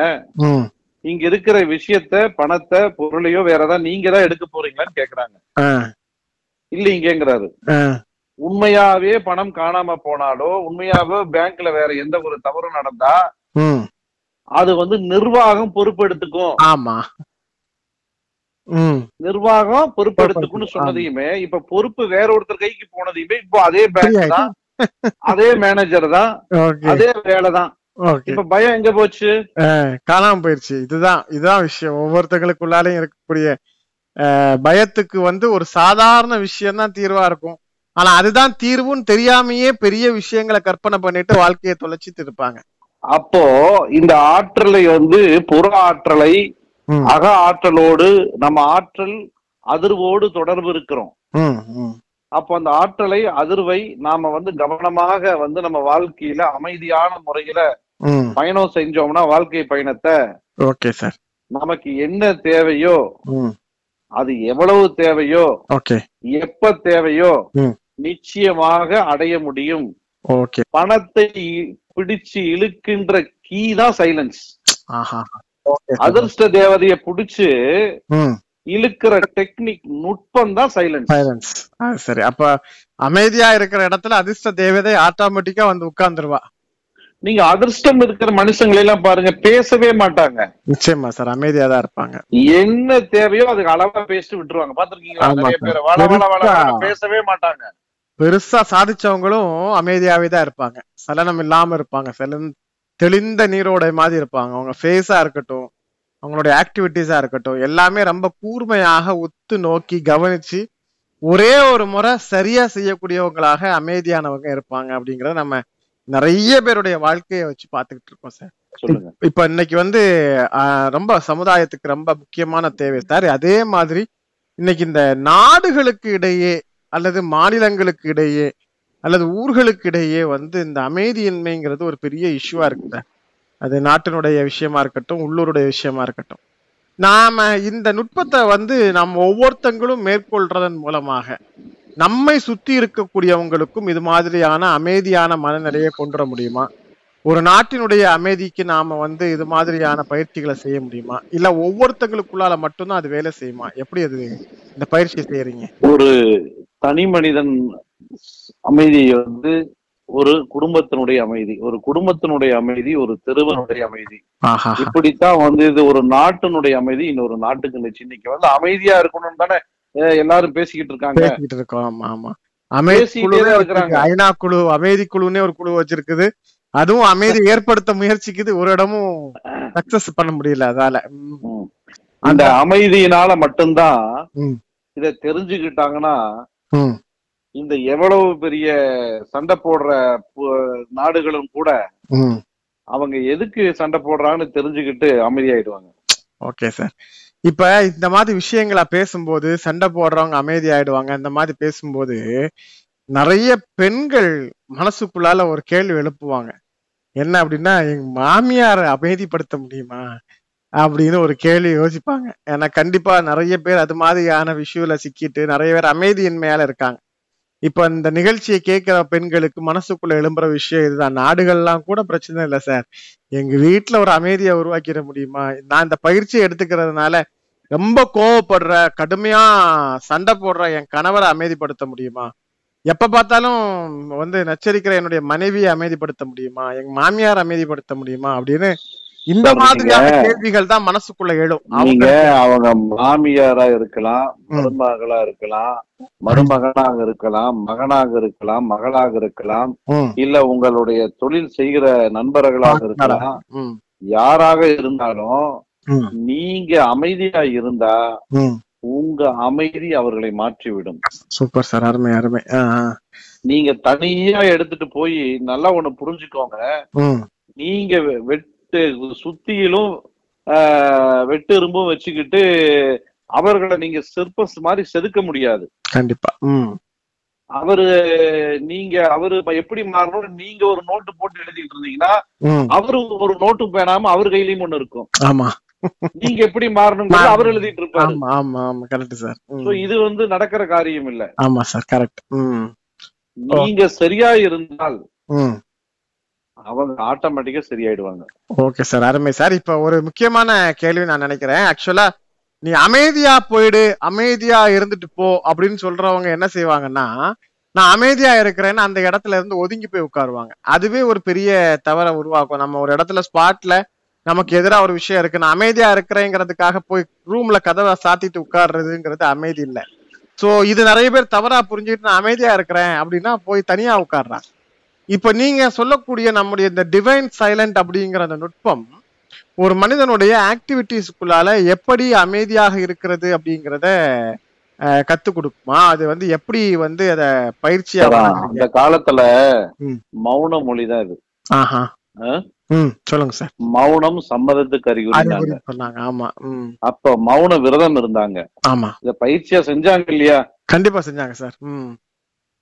இங்க இருக்கிற விஷயத்த பணத்தை பொருளையோ வேற ஏதாவது நீங்க தான் எடுக்க போறீங்களான்னு கேக்குறாங்க. இல்லைங்கிறாரு உண்மையாவே பணம் காணாம போனாலோ உண்மையாவே பேங்க்ல வேற எந்த ஒரு தவறும் நடந்தா. அது வந்து நிர்வாகம் பொறுப்பெடுத்துக்கும். ஆமா. நிர்வாகம் பொறுப்பெடுத்துக்கும்னு சொன்னதையுமே இப்ப பொறுப்பு வேற ஒருத்தர் கைக்கு போனதையுமே இப்போ அதே பேங்க். தான் அதே மேனேஜர் தான் அதே வேலை தான். இப்ப பயம் எங்க போச்சு? காணாம போயிருச்சு. இதுதான் இதுதான் விஷயம். ஒவ்வொருத்தங்களுக்குள்ளாலையும் இருக்கக்கூடிய பயத்துக்கு வந்து ஒரு சாதாரண விஷயம் தான் தீர்வா இருக்கும். ஆனா அதுதான் தீர்வுன்னு தெரியாமயே பெரிய விஷயங்களை கற்பனை பண்ணிட்டு வாழ்க்கையை தொலைச்சிட்டு இருப்பாங்க. அப்போ இந்த ஆற்றலை வந்து புற ஆற்றலை அக ஆற்றலோடு நம்ம ஆற்றல் அதிர்வோடு தொடர்பு இருக்கிறோம். அப்போ அந்த ஆற்றலை அதிர்வை நாம வந்து கவனமாக வந்து நம்ம வாழ்க்கையில அமைதியான முறையில பயணம் செஞ்சோம்னா வாழ்க்கை பயணத்தை ஓகே சார். நமக்கு என்ன தேவையோ அது எவ்வளவு தேவையோ ஓகே. எப்ப தேவையோ. நிச்சயமாக அடைய முடியும். ஓகே. பணத்தை பிடிச்சு இழுக்கின்ற கீ தான் சைலன்ஸ். அதிர்ஷ்ட தேவதைய புடிச்சு இழுக்கிற டெக்னிக் நுட்பம் தான் சைலன்ஸ் சரி. அப்ப அமைதியா இருக்கிற இடத்துல அதிர்ஷ்ட தேவதை ஆட்டோமேட்டிக்கா வந்து உட்கார்ந்துருவா. நீங்க அதிர்ஷ்டம் இருக்கிற மனுஷங்களை எல்லாம் பாருங்க பேசவே மாட்டாங்க. நிச்சயமா சார். அமைதியா தான் இருப்பாங்க. என்ன தேவையோ அதுக்கு அளவா பேசிட்டு விட்டுருவாங்க. பாத்திருக்கீங்களா பேசவே மாட்டாங்க. பெருசா சாதிச்சவங்களும் அமைதியாவே தான் இருப்பாங்க. சலனம் இல்லாம இருப்பாங்க. செலன் தெளிந்த நீரோடை மாதிரி இருப்பாங்க. அவங்க ஃபேஸா இருக்கட்டும் அவங்களுடைய ஆக்டிவிட்டிஸா இருக்கட்டும் எல்லாமே ரொம்ப கூர்மையாக உத்து நோக்கி கவனிச்சு ஒரே ஒரு முறை சரியா செய்யக்கூடியவங்களாக அமைதியானவங்க இருப்பாங்க அப்படிங்கறத நம்ம நிறைய பேருடைய வாழ்க்கையை வச்சு பார்த்துக்கிட்டு இருக்கோம் சார். சொல்லுங்க. இப்ப இன்னைக்கு வந்து ரொம்ப சமுதாயத்துக்கு ரொம்ப முக்கியமான தேவை சார். அதே மாதிரி இன்னைக்கு இந்த நாடுகளுக்கு இடையே அல்லது மாநிலங்களுக்கு இடையே அல்லது ஊர்களுக்கு இடையே வந்து இந்த அமைதியின்மைங்கிறது ஒரு பெரிய இஷ்யூவா இருக்கு சார். அது நாட்டினுடைய விஷயமா இருக்கட்டும் உள்ளூருடைய விஷயமா இருக்கட்டும். நாம இந்த நுட்பத்தை வந்து நம்ம ஒவ்வொருத்தங்களும் மேற்கொள்றதன் மூலமாக நம்மை சுத்தி இருக்கக்கூடியவங்களுக்கும் இது மாதிரியான அமைதியான மனநிலையை கொண்டு வர முடியுமா? ஒரு நாட்டினுடைய அமைதிக்கு நாம வந்து இது மாதிரியான பயிற்சிகளை செய்ய முடியுமா? இல்ல ஒவ்வொருத்தங்களுக்குள்ளால மட்டும்தான் அது வேலை செய்யுமா? எப்படி அது இந்த பயிற்சி செய்யறீங்க? ஒரு தனி மனிதன் அமைதியை வந்து ஒரு குடும்பத்தினுடைய அமைதி ஒரு குடும்பத்தினுடைய அமைதி ஒரு தெருவனுடைய அமைதி. இப்படித்தான் வந்து இது ஒரு நாட்டினுடைய அமைதி இன்னொரு நாட்டுக்கு இன்னைக்கு வந்து அமைதியா இருக்கணும்னு தானே எல்லாரும் பேசிக்கிட்டு இருக்காங்க. பேசிக்கிட்டு இருக்கோம். ஆமா ஆமா. அமைதி. ஐநா குழு அமைதி குழுன்னே ஒரு குழு வச்சிருக்குது. அதுவும் அமைதி ஏற்படுத்த முயற்சிக்குது. ஒரு இடமும் சக்சஸ் பண்ண முடியல அதால. அந்த அமைதியினால மட்டும்தான் இத தெரிஞ்சுக்கிட்டாங்கன்னா. இந்த எவ்வளவு பெரிய சண்டை போடுற நாடுகளும் கூட அவங்க எதுக்கு சண்டை போடுறாங்கன்னு தெரிஞ்சுக்கிட்டு அமைதியாயிடுவாங்க. Okay sir. இப்ப இந்த மாதிரி விஷயங்கள பேசும்போது சண்டை போடுறவங்க அமைதி ஆயிடுவாங்க இந்த மாதிரி பேசும்போது நிறைய பெண்கள் மனசுக்குள்ளால ஒரு கேள்வி எழுப்புவாங்க. என்ன அப்படின்னா எங்க மாமியாரை அமைதிப்படுத்த முடியுமா? அப்படின்னு ஒரு கேள்வி யோசிப்பாங்க. ஏன்னா கண்டிப்பா நிறைய பேர் அது மாதிரியான விஷயத்துல சிக்கிட்டு நிறைய பேர் அமைதியின்மையால இருக்காங்க. இப்ப இந்த நிகழ்ச்சியை கேட்கிற பெண்களுக்கு மனசுக்குள்ள எழும்புற விஷயம் இதுதான். நாடுகள்லாம் கூட பிரச்சனை இல்லை சார் எங்க வீட்டுல ஒரு அமைதியை உருவாக்கிட முடியுமா? நான் இந்த பயிற்சியை எடுத்துக்கிறதுனால ரொம்ப கோவப்படுற கடுமையா சண்டை போடுற என் கணவரை அமைதிப்படுத்த முடியுமா? எப்ப பார்த்தாலும் வந்து நச்சரிக்கிற என்னுடைய மனைவியை அமைதிப்படுத்த முடியுமா? எங்க மாமியார் அமைதிப்படுத்த முடியுமா? அப்படின்னு இந்த மாதிரியான கேள்விகள் தான் மனசுக்குள்ள எழும். நீங்க அவங்க மாமியாரா இருக்கலாம் மருமகளா இருக்கலாம் மருமகனாக இருக்கலாம் மகனாக இருக்கலாம் மகளாக இருக்கலாம் இல்ல உங்களுடைய தொழில் செய்கிற நண்பர்களாக இருக்கலாம். யாராக இருந்தாலும் நீங்க அமைதியா இருந்தா. உங்க அமைதி அவர்களை மாற்றிவிடும். சூப்பர் சார் அருமை அருமை. நீங்க தனியா எடுத்துட்டு போய் நல்லா ஒண்ணு புரிஞ்சுக்கோங்க. நீங்க வெட்டு சுத்தியிலும் வெட்டு இரும்பும் வச்சுக்கிட்டு அவர்களை நீங்க சிற்பஸ் மாதிரி செதுக்க முடியாது. கண்டிப்பா. அவரு நீங்க அவரு எப்படி மாறணும் நீங்க ஒரு நோட்டு போட்டு எழுதிட்டு இருந்தீங்கன்னா அவரு ஒரு நோட்டு பேணாம அவர் கையிலயும் ஒண்ணு இருக்கும். ஆமா. நீங்க எப்படி மாறணுங்கிறது அவர் எழுதிட்டு இருப்பாரு. ஆமா ஆமா கரெக்ட் சார். இது வந்து நடக்கிற காரியம் இல்ல. ஆமா சார் கரெக்ட். நீங்க சரியா இருந்தால் அவங்க ஆட்டோமேட்டிக்கா சரியாயிடுவாங்க. ஓகே சார் அருமை சார் இப்ப ஒரு முக்கியமான கேள்வி நான் நினைக்கிறேன். ஆக்சுவலா நீ அமைதியா போயிடு அமைதியா இருந்துட்டு போ அப்படின்னு சொல்றவங்க என்ன செய்வாங்கன்னா நான் அமைதியா இருக்கிறேன்னு அந்த இடத்துல இருந்து ஒதுங்கி போய் உட்காருவாங்க. அதுவே ஒரு பெரிய தவறை உருவாக்கும். நம்ம ஒரு இடத்துல ஸ்பாட்ல நமக்கு எதிரா ஒரு விஷயம் இருக்கு. நான் அமைதியா இருக்கிறேங்கிறதுக்காக போய் ரூம்ல கதவை சாத்திட்டு உட்கார்றதுங்கிறது அமைதி இல்ல. சோ இது நிறைய பேர் தவறா புரிஞ்சுட்டு நான் அமைதியா இருக்கிறேன் அப்படின்னா போய் தனியா உட்காடுறான் இப்ப நீங்க சொல்லக்கூடிய நம்முடைய இந்த டிவைன் சைலண்ட் அப்படிங்கிற அந்த நுட்பம் ஒரு மனிதனுடைய ஆக்டிவிட்டிஸ்க்குள்ளால எப்படி அமைதியாக இருக்கிறது அப்படிங்கிறத அஹ், கத்துக் கொடுக்குமா? அது வந்து எப்படி வந்து அத பயிற்சியா? அந்த காலத்துல. மௌன மொழிதான் இது. ஆஹா. ஆ? ம் சொல்லுங்க சார். மௌனம் சம்மதத்துக்கு அறிகுறி சொன்னாங்க ஆமா அப்ப மௌன விரதம் இருந்தாங்க. ஆமா. இத பயிற்சியா செஞ்சாங்க இல்லையா? கண்டிப்பா செஞ்சாங்க சார்.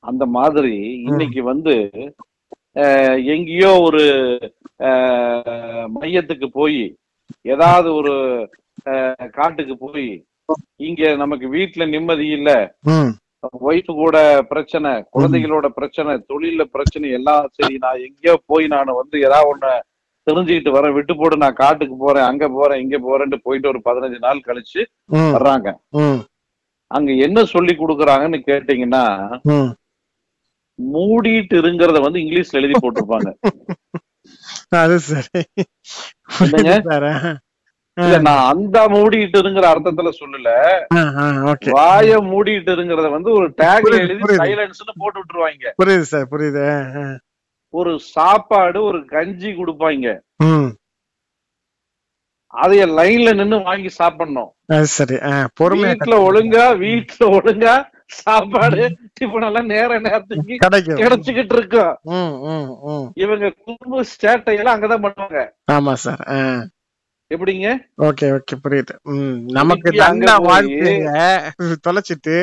அந்த மாதிரி இன்னைக்கு வந்து எங்கேயோ ஒரு மையத்துக்கு போய் ஏதாவது ஒரு காட்டுக்கு போய் இங்க நமக்கு வீட்டுல நிம்மதி இல்ல. ஒய்ஃப் கூட பிரச்சனை குழந்தைகளோட பிரச்சனை தொழில பிரச்சனை எல்லாம் சரி நான் எங்கேயோ போய் நான் வந்து ஏதாவது ஒண்ணு தெரிஞ்சுக்கிட்டு வரேன் விட்டு போட்டு நான் காட்டுக்கு போறேன் அங்க போறேன் இங்க போறேன்ட்டு போயிட்டு ஒரு பதினஞ்சு நாள் கழிச்சு வர்றாங்க. அங்க என்ன சொல்லி கொடுக்குறாங்கன்னு கேட்டீங்கன்னா மூடிட்டு இருங்கிறத வந்து இங்கிலீஷ்ல எழுதி போட்டிருப்பாங்க. அது சரி. நான் அந்த மூடிட்டு இருங்கிற அர்த்தத்துல சொல்லல. வாய மூடிட்டு இருங்கிறத வந்து ஒரு டேக்ல புரியுது, எழுதி. சைலன்ஸ்னு போட்டு விட்டுருவாங்க. புரியுது சார் புரியுது. ஒரு சாப்பாடு ஒரு கஞ்சி கொடுப்பாங்க. அதைய லைன்ல நின்னு வாங்கி சாப்பிடணும். சரி. ஆ, பொறுமையா வீட்டுல ஒழுங்கா வீட்டுல ஒழுங்கா சாப்பாடு டிஃபன் எல்லாம் நேர நேரத்துக்கு கிடைச்சுக்கிட்டு இருக்கும் இவங்க குடும்ப எல்லாம் அங்கதான் பண்ணுவாங்க. ஆமா சார் எப்படிங்க? ஓகே ஓகே புரியுது. நமக்கு தண்டா வாழ்க்கைய தொலைச்சிட்டு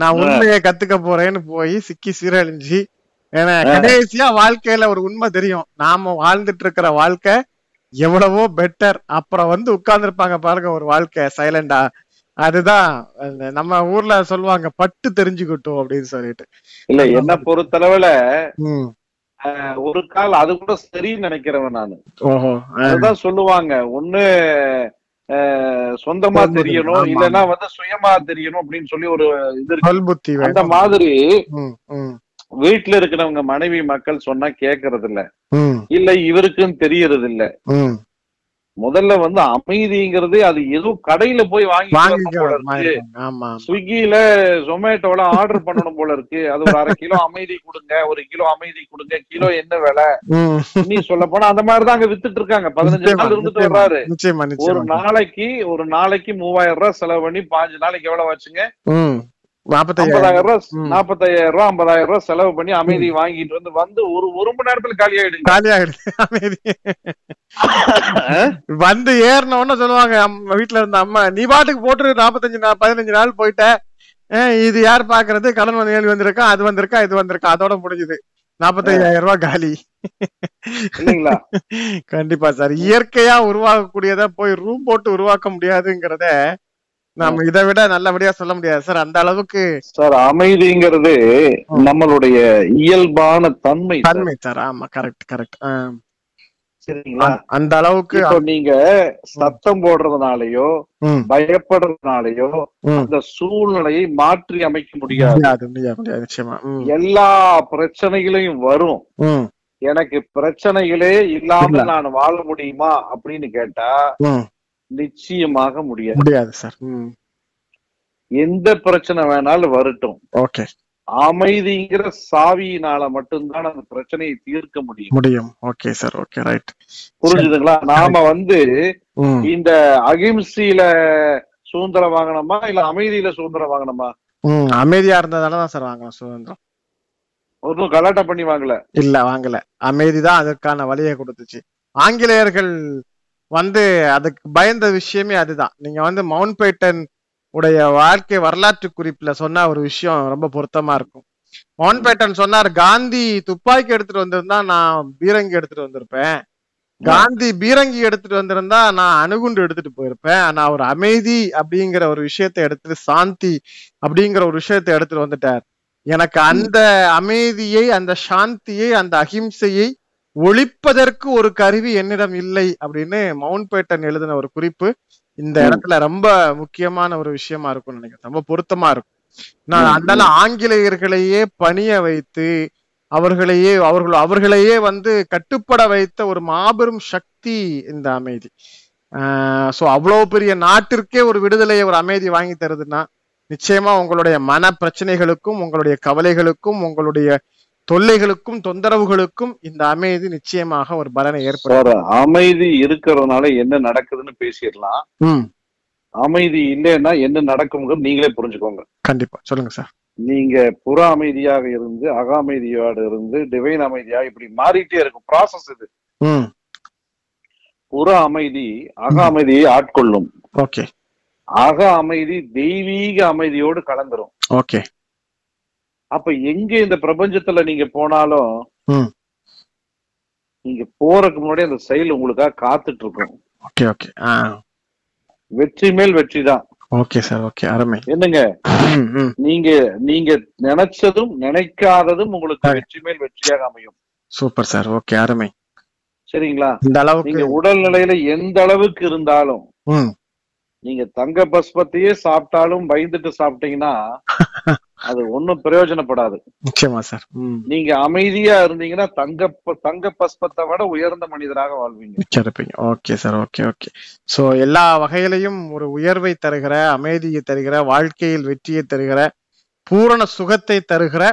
நான். உண்மையை கத்துக்க போறேன்னு போய் சிக்கி சீரழிஞ்சு ஏன்னா. கடைசியா வாழ்க்கையில ஒரு உண்மை தெரியும். நாம வாழ்ந்துட்டு இருக்கிற வாழ்க்கை எவ்வளவோ பெட்டர் அப்புறம் வந்து உட்கார்ந்துருப்பாங்க பாருங்க ஒரு வாழ்க்கை சைலண்டா அதுதான். நம்ம ஊர்ல சொல்லுவாங்க பட்டு தெரிஞ்சுக்கிட்டோம் அப்படின்னு சொல்லிட்டு. இல்ல என்ன பொறுத்தளவுல ஒரு கால் அது கூட சரின்னு நினைக்கிறவன் நானு. அதுதான் சொல்லுவாங்க. ஒண்ணு சொந்தமா சொந்த தெரியணும். இல்லைன்னா வந்து சுயமா தெரியணும் அப்படின்னு சொல்லி ஒரு இது அந்த. மாதிரி வீட்டுல இருக்கிறவங்க மனைவி மக்கள் சொன்னா கேக்குறது இல்ல இல்ல இவருக்கும் தெரியறது இல்ல முதல்ல வந்து அமைதிங்கிறது அது ஏதோ கடையில போய் வாங்கி ஸ்விக்கில ஜொமேட்டோல ஆர்டர் பண்ணணும் போல இருக்கு. அது ஒரு அரை கிலோ அமைதி கொடுங்க ஒரு கிலோ அமைதி கொடுங்க கிலோ என்ன விலை? நீ சொல்ல போனா அந்த மாதிரிதான் அங்க வித்துட்டு இருக்காங்க. பதினஞ்சு நாள் இருந்துட்டு வர்றாரு. ஒரு நாளைக்கு ஒரு நாளைக்கு மூவாயிரம் ரூபாய் செலவு பண்ணி பாஞ்சு நாளைக்கு எவ்வளவு வச்சுங்க ம் நாற்பத்தையாயிரம் ஐம்பதாயிரம் ரூபாய். நாற்பத்தாயிரம் ரூபாய் ஐம்பதாயிரம் ரூபாய் செலவு பண்ணி அமைதி வாங்கிட்டு வந்து வந்து ஒரு ஒரு மணி நேரத்துல காலி ஆயிடுங்க காலியாயிடுது. அமைதி. வந்து ஏறின உடனே சொல்லுவாங்க வீட்டுல இருந்த அம்மா நீ பாட்டுக்கு போட்டு நாற்பத்தஞ்சு பதினஞ்சு நாள் போயிட்ட. இது யார் பாக்குறது? கடன் வந்து கேள்வி வந்திருக்கா? அது வந்திருக்கா? இது வந்திருக்கா? அதோட முடிஞ்சுது. நாற்பத்தையாயிரம் ரூபாய் காலி. இல்லைங்களா? கண்டிப்பா சார். இயற்கையா உருவாக்கக்கூடியத போய் ரூம் போட்டு உருவாக்க முடியாதுங்கிறத நாம இதை விட நல்லபடியா சொல்ல முடியாது. சார் அந்த அளவுக்கு சார் அமைதிங்கிறது நம்மளுடைய இயல்பான தன்மை. தன்மை சார். ஆமா கரெக்ட் கரெக்ட் சரிங்களா? அந்த அளவுக்கு நீங்க சத்தம் போடுறதுனாலயோ பயப்படுறதுனாலயோ. அந்த சூழ்நிலையை மாற்றி அமைக்க முடியாது. நிச்சயமா. எல்லா பிரச்சனைகளையும் வரும். எனக்கு பிரச்சனைகளே இல்லாம இல்ல. நான் வாழ முடியுமா அப்படின்னு கேட்டா நிச்சயமாக முடியாது. முடியாது சார். ம். எந்த பிரச்சனை வேணாலும் வரட்டும். ஓகே. அமைதிங்கிற சாவியினால மட்டும்தான் அந்த பிரச்சனையை தீர்க்க முடியும். முடியும். Okay sir. Okay right. புரிஞ்சுதுங்களா? நாம வந்து இந்த அகிம்சையில சுதந்திரம் வாங்கணுமா இல்ல அமைதியில சுதந்திரம் வாங்கணுமா? ம் அமைதியா இருந்ததால தான் சார் வாங்கலாம் சுதந்திரம். ஒன்றும் கலாட்டா பண்ணி வாங்கல. இல்ல வாங்கல. அமைதிதான் அதற்கான வழியை கொடுத்துச்சு. ஆங்கிலேயர்கள் வந்து அதுக்கு பயந்த விஷயமே அதுதான். நீங்க வந்து மவுண்ட் பேட்டன் உடைய வாழ்க்கை வரலாற்று குறிப்புல சொன்ன ஒரு விஷயம் ரொம்ப பொருத்தமா இருக்கும். மவுண்ட் பேட்டன் சொன்னார் காந்தி துப்பாக்கி எடுத்துட்டு வந்திருந்தா நான் பீரங்கி எடுத்துட்டு வந்திருப்பேன். காந்தி பீரங்கி எடுத்துட்டு வந்திருந்தா நான் அணுகுண்டு எடுத்துட்டு போயிருப்பேன். ஆனா ஒரு அமைதி அப்படிங்கிற ஒரு விஷயத்தை எடுத்துட்டு சாந்தி அப்படிங்கிற ஒரு விஷயத்தை எடுத்துட்டு வந்துட்டார். எனக்கு அந்த அமைதியை அந்த சாந்தியை அந்த அகிம்சையை ஒழிப்பதற்கு ஒரு கருவி என்னிடம் இல்லை அப்படின்னு மவுண்ட் பேட்டன் எழுதின ஒரு குறிப்பு. இந்த. இடத்துல ரொம்ப முக்கியமான ஒரு விஷயமா இருக்கும்னு நினைக்கிறேன். ரொம்ப பொருத்தமா இருக்கும். நான் அதனால ஆங்கிலேயர்களையே பணிய வைத்து அவர்களையே அவர்கள் அவர்களையே வந்து கட்டுப்பட வைத்த ஒரு மாபெரும் சக்தி இந்த அமைதி. சோ அவ்வளவு பெரிய நாட்டிற்கே ஒரு விடுதலையை ஒரு அமைதி வாங்கி தருதுன்னா நிச்சயமா உங்களுடைய மன பிரச்சனைகளுக்கும் உங்களுடைய கவலைகளுக்கும் உங்களுடைய தொல்லைகளுக்கும் தொந்தரவுகளுக்கும் இந்த அமைதி நிச்சயமாக ஒரு பலனை ஏற்படுத்தும். சார் அமைதி இருக்கிறதுனால என்ன நடக்குதுன்னு பேசிடலாம். அமைதி இல்லைன்னா என்ன நடக்கும்ங்கிறது நீங்களே புரிஞ்சுக்கோங்க. கண்டிப்பா. சொல்லுங்க சார். நீங்க புற அமைதியாக இருந்து அக அமைதியோடு இருந்து டிவைன் அமைதியா இப்படி மாறிட்டே இருக்கும். ப்ராசஸ் இது. புற அமைதி அக அமைதியை ஆட்கொள்ளும். ஓகே. அக அமைதி தெய்வீக அமைதியோடு கலந்துரும். ஓகே. அப்ப எங்க இந்த பிரபஞ்சத்துல நீங்க போனாலும். நீங்க போறதுக்கு முன்னாடி அந்த செயல் உங்களுக்காக காத்துட்டு இருக்கும் ஓகே. ஓகே வெற்றி மேல் வெற்றி தான். Okay sir. ஓகே. அருமை. என்னங்க? நீங்க நீங்க நினைச்சதும் நினைக்காததும் உங்களுக்கு. வெற்றி மேல் வெற்றியாக அமையும். Super sir. ஓகே. அருமை. சரிங்களா? இந்த அளவுக்கு நீங்க உடல் நிலையில எந்த அளவுக்கு இருந்தாலும் நீங்க தங்க பஸ்பத்தையே சாப்பிட்டாலும் பயந்துட்டு சாப்பிட்டீங்கன்னா அது ஒண்ணும் பிரயோஜனப்படாது. நிச்சயமா சார். நீங்க அமைதியா இருந்தீங்கன்னா தங்க தங்க பஸ்பத்தை விட உயர்ந்த மனிதராக வாழ்வீங்க. இருப்பீங்க okay sir okay okay. So எல்லா வகையிலையும் ஒரு உயர்வை தருகிற அமைதியை தருகிற வாழ்க்கையில் வெற்றியை தருகிற பூரண சுகத்தை தருகிற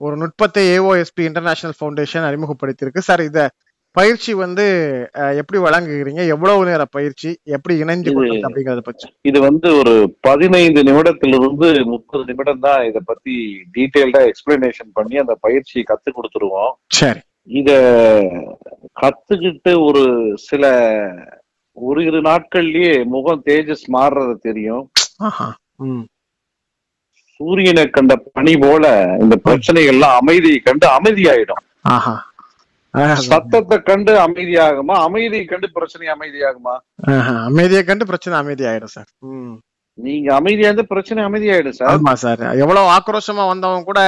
ஒரு நுட்பத்தை ஏஓஎஸ்பி இன்டர்நேஷனல் ஃபவுண்டேஷன் அறிமுகப்படுத்தியிருக்கு. சார் இத பயிற்சி வந்து எப்படி வழங்குகிறீங்க? எவ்வளவு நேர பயிற்சி? எப்படி இணைஞ்சு கொள்றது அப்படிங்கறத பற்றி. இது வந்து ஒரு பதினைந்து நிமிடத்திலிருந்து முப்பது நிமிடம் தான் இத பத்தி டீட்டெயில்டா எக்ஸ்பிளனேஷன் பண்ணி அந்த பயிற்சியை கத்து கொடுத்துருவோம். சரி. இத கத்துக்கிட்டு ஒரு சில ஒரு இரு நாட்கள்லயே முகம் தேஜஸ் மாறுறது தெரியும். ஆஹா. ம். சூரியனை கண்ட பனி போல இந்த பிரச்சனைகள்லாம் அமைதியை கண்டு அமைதியாயிடும். சத்தத்தை கண்டு அமைதியாகுமா? அமைதியை கண்டு பிரச்சனை அமைதியாகுமா. அமைதியை கண்டு பிரச்சனை அமைதி ஆயிடும் சார் நீங்க அமைதியா இருந்து பிரச்சனை அமைதியாயிடும் சார். ஆமா சார். எவ்வளவு ஆக்ரோஷமா வந்தவன் கூட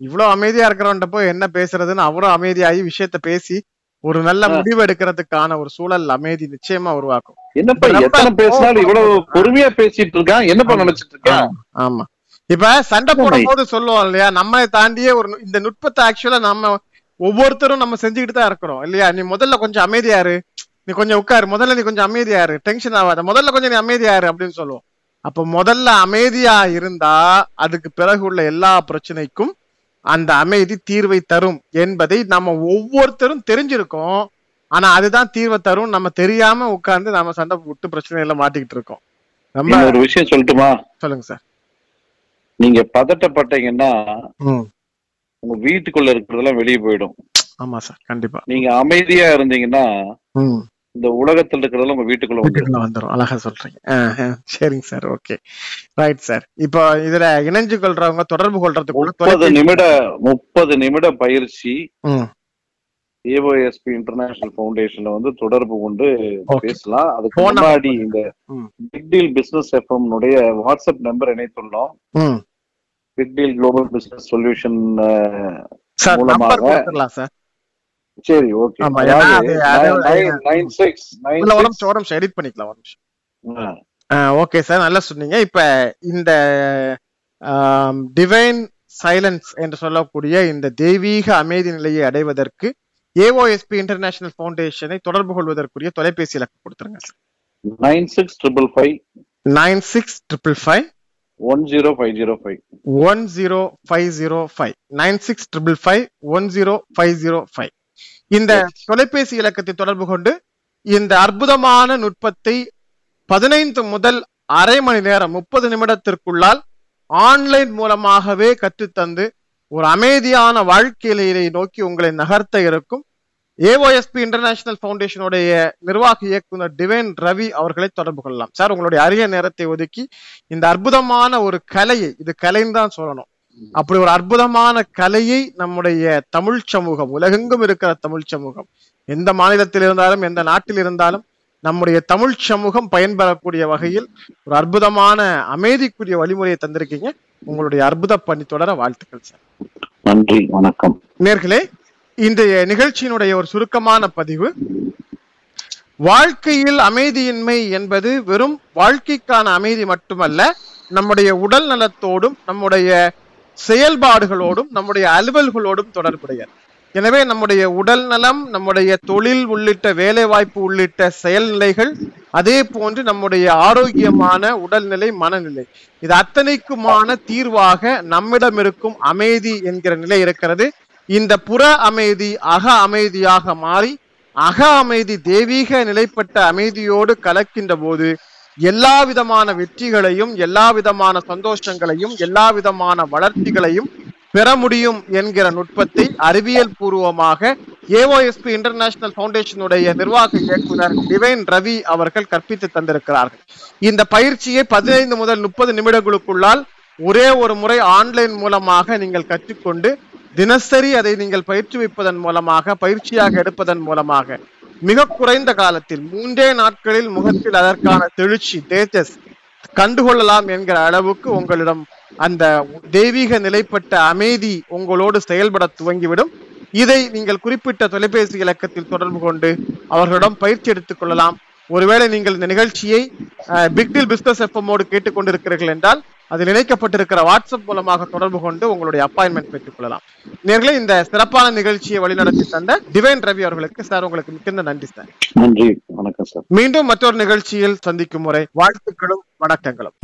இவ்வளவு அமைதியா இருக்கிறவன்ட்ட போய் என்ன பேசுறதுன்னு அவ்வளவு அமைதியாகி விஷயத்த பேசி ஒரு நல்ல. முடிவு எடுக்கிறதுக்கான ஒரு சூழல் அமைதி நிச்சயமா உருவாக்கும். என்னப்பா ரொம்ப எத்தனை பேசினாலும் இவ்வளவு கோவமா- பொறுமையா பேசிட்டு இருக்கான்? என்னப்பா. நினைச்சிட்டு இருக்கான் ஆமா, இப்ப சண்டை போடும் போது சொல்லுவோம் இல்லையா? நம்மளை தாண்டியே ஒரு இந்த நுட்பத்தை ஆக்சுவலா நம்ம ஒவ்வொருத்தரும் நம்ம செஞ்சுக்கிட்டு தான் இருக்கிறோம். இல்லையா? நீ முதல்ல கொஞ்சம் அமைதியாரு நீ கொஞ்சம் உட்காரு. முதல்ல நீ கொஞ்சம் அமைதியாரு டென்ஷன் ஆகாத. முதல்ல கொஞ்சம் நீ அமைதியாரு அப்படின்னு சொல்லுவோம். அப்ப முதல்ல அமைதியா இருந்தா அதுக்கு பிறகு உள்ள எல்லா பிரச்சனைக்கும் அந்த அமைதி தீர்வை தரும் என்பதை நம்ம ஒவ்வொருத்தரும் தெரிஞ்சிருக்கோம். ஆனா அதுதான் தீர்வை தரும் நம்ம தெரியாம உட்கார்ந்து நம்ம சண்டை விட்டு பிரச்சனையில மாட்டிக்கிட்டு இருக்கோம். நம்ம ஒரு விஷயம் சொல்லட்டுமா? சொல்லுங்க சார். நீங்க பதட்டப்பட்டீங்கன்னா உங்க வீட்டுக்குள்ள இருக்கிறதெல்லாம் வெளியே போயிடும். ஆமா சார் கண்டிப்பா. நீங்க அமைதியா இருந்தீங்கன்னா இந்த உலகத்துல இருக்கிறதெல்லாம் உங்க வீட்டுக்குள்ள வந்துடும் அழகா சொல்றீங்க. சரிங்க சார் ஓகே. Right sir. இப்போ இதுல இணைஞ்சு கொள்றவங்க தொடர்பு கொள்றதுக்குள்ள முப்பது நிமிட முப்பது நிமிட பயிற்சி ஏஓஎஸ்பி இன்டர்நேஷனல் ஃபவுண்டேஷன்ல வந்து தொடர்பு கொண்டு. பேசலாம். அதுக்கு முன்னாடி இந்த. Big deal business FM WhatsApp number இணைத்துள்ளோம். Big deal global business solution sir மூலமாக- சார் சரி ஓகே. நைன் சிக்ஸ் நைன் இல்ல ஒரு நிமிஷம் ஒரு நிமிஷம் எடிட் பண்ணிக்கலாம் ஒரு நிமிஷம். ஓகே சார் நல்லா சொன்னீங்க. இப்ப இந்த டிவைன் சைலன்ஸ் என்று சொல்லக்கூடிய இந்த தெய்வீக அமைதி நிலையை அடைவதற்கு ஏஓஎஸ்பி இன்டர்நேஷனல் ஃபவுண்டேஷனை தொடர்பு கொள்வதற்குரிய தொலைபேசி இலக்கு கொடுத்துருங்க nine six triple five. Nine six triple five. One zero five zero five one zero five zero five nine six triple five one zero five zero five இந்த தொலைபேசி இலக்கத்தை தொடர்பு கொண்டு இந்த அற்புதமான நுட்பத்தை பதினைந்து முதல் அரை மணி நேரம் முப்பது நிமிடத்திற்குள்ளால் ஆன்லைன் மூலமாகவே கற்றுத்தந்து ஒரு அமைதியான வாழ்க்கையிலே நோக்கி உங்களை நகர்த்த இருக்கும். ஏஓஎஸ்பி இன்டர்நேஷனல் ஃபவுண்டேஷனுடைய நிர்வாக இயக்குனர் டிவைன் ரவி அவர்களை தொடர்பு கொள்ளலாம். சார் உங்களுடைய அரிய நேரத்தை ஒதுக்கி இந்த அற்புதமான ஒரு கலையை இது கலைன்னு தான் சொல்லணும். அப்படி ஒரு அற்புதமான கலையை நம்முடைய தமிழ் சமூகம் உலகெங்கும் இருக்கிற தமிழ் சமூகம் எந்த மாநிலத்தில் இருந்தாலும் எந்த நாட்டில் இருந்தாலும் நம்முடைய தமிழ் சமூகம் பயன்பெறக்கூடிய வகையில் ஒரு அற்புதமான அமைதிக்குரிய வழிமுறையை தந்திருக்கீங்க. உங்களுடைய அற்புத பணி தொடர வாழ்த்துக்கள் சார். நன்றி வணக்கம். நேர்களே இன்றைய நிகழ்ச்சியினுடைய ஒரு சுருக்கமான பதிவு வாழ்க்கையில் அமைதியின்மை என்பது வெறும் வாழ்க்கைக்கான அமைதி மட்டுமல்ல நம்முடைய உடல் நலத்தோடும் நம்முடைய செயல்பாடுகளோடும் நம்முடைய அலுவல்களோடும் தொடர்புடையது. எனவே நம்முடைய உடல் நலம் நம்முடைய தொழில் உள்ளிட்ட வேலை வாய்ப்பு உள்ளிட்ட செயல்நிலைகள் அதே போன்று நம்முடைய ஆரோக்கியமான உடல்நிலை மனநிலை. இது அத்தனைக்குமான தீர்வாக நம்மிடம் இருக்கும் அமைதி என்கிற நிலை இருக்கிறது. இந்த புற அமைதி அக அமைதியாக மாறி அக அமைதி தெய்வீக நிலைப்பட்ட அமைதியோடு கலக்கின்ற போது எல்லா விதமான வெற்றிகளையும் எல்லா விதமான சந்தோஷங்களையும் எல்லா விதமான வளர்ச்சிகளையும் பெற முடியும் என்கிற நுட்பத்தை அறிவியல் பூர்வமாக ஏஓஎஸ்பி இன்டர்நேஷனல் ஃபவுண்டேஷனுடைய நிர்வாக இயக்குனர் டிவைன் ரவி அவர்கள் கற்பித்து தந்திருக்கிறார்கள். இந்த பயிற்சியை பதினைந்து முதல் முப்பது நிமிடங்களுக்குள்ளால் ஒரே ஒரு முறை ஆன்லைன் மூலமாக நீங்கள் கற்றுக்கொண்டு தினசரி அதை நீங்கள் பயிற்றுவிப்பதன் மூலமாக பயிற்சியாக எடுப்பதன் மூலமாக மிக குறைந்த காலத்தில் மூன்றே நாட்களில் முகத்தில் அதற்கான தெளிச்சி தேஜஸ் கண்டுகொள்ளலாம் என்கிற அளவுக்கு உங்களிடம் அந்த தெய்வீக நிலைப்பட்ட அமைதி உங்களோடு செயல்பட துவங்கிவிடும். இதை நீங்கள் குறிப்பிட்ட தொலைபேசி இலக்கத்தில் தொடர்பு கொண்டு அவர்களிடம் பயிற்சி எடுத்துக் கொள்ளலாம். ஒருவேளை நீங்கள் இந்த நிகழ்ச்சியை பிக்டில் பிஸ்னஸ் எஃப்எம்மோடு கேட்டுக்கொண்டிருக்கிறீர்கள் என்றால் அதில் இணைக்கப்பட்டிருக்கிற வாட்ஸ்அப் மூலமாக தொடர்பு கொண்டு உங்களுடைய அப்பாயின்மெண்ட் பெற்றுக் கொள்ளலாம். நேர்களே இந்த சிறப்பான நிகழ்ச்சியை வழிநடத்தி தந்த டிவைன் ரவி அவர்களுக்கு சார் உங்களுக்கு மிகுந்த நன்றி சார். நன்றி. வணக்கம் சார். மீண்டும் மற்றொரு நிகழ்ச்சியில் சந்திக்கும் முறை வாழ்த்துக்களும் வணக்கங்களும்.